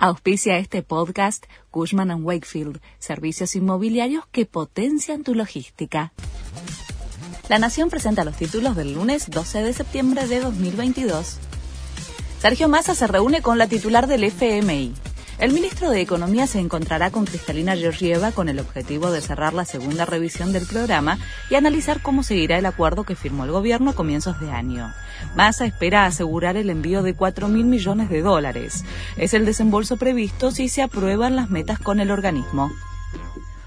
Auspicia este podcast Cushman ⁇ Wakefield, servicios inmobiliarios que potencian tu logística. La Nación presenta los títulos del lunes 12 de septiembre de 2022. Sergio Massa se reúne con la titular del FMI. El ministro de Economía se encontrará con Cristalina Georgieva con el objetivo de cerrar la segunda revisión del programa y analizar cómo seguirá el acuerdo que firmó el gobierno a comienzos de año. Massa espera asegurar el envío de 4 mil millones de dólares. Es el desembolso previsto si se aprueban las metas con el organismo.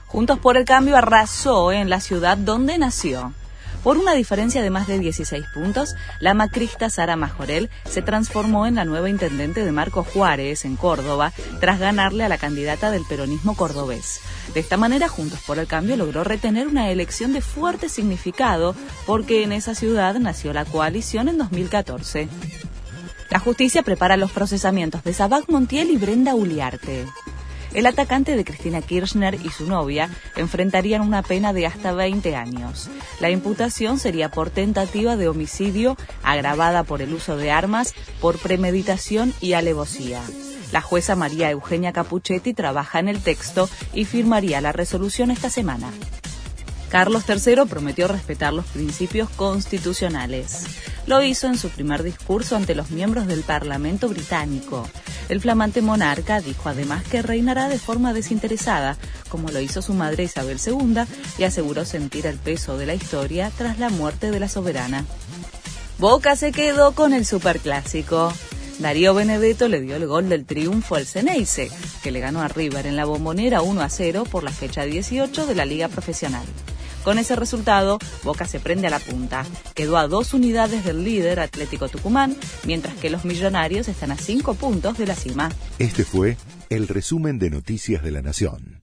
Juntos por el Cambio arrasó en la ciudad donde nació. Por una diferencia de más de 16 puntos, la macrista Sara Majorel se transformó en la nueva intendente de Marco Juárez, en Córdoba, tras ganarle a la candidata del peronismo cordobés. De esta manera, Juntos por el Cambio logró retener una elección de fuerte significado porque en esa ciudad nació la coalición en 2014. La justicia prepara los procesamientos de Sabac Montiel y Brenda Uliarte. El atacante de Cristina Kirchner y su novia enfrentarían una pena de hasta 20 años. La imputación sería por tentativa de homicidio agravada por el uso de armas, por premeditación y alevosía. La jueza María Eugenia Capuchetti trabaja en el texto y firmaría la resolución esta semana. Carlos III prometió respetar los principios constitucionales. Lo hizo en su primer discurso ante los miembros del Parlamento británico. El flamante monarca dijo además que reinará de forma desinteresada, como lo hizo su madre Isabel II, y aseguró sentir el peso de la historia tras la muerte de la soberana. Boca se quedó con el superclásico. Darío Benedetto le dio el gol del triunfo al Ceneice, que le ganó a River en la bombonera 1 a 0 por la fecha 18 de la Liga Profesional. Con ese resultado, Boca se prende a la punta. Quedó a dos unidades del líder Atlético Tucumán, mientras que los millonarios están a cinco puntos de la cima. Este fue el resumen de Noticias de la Nación.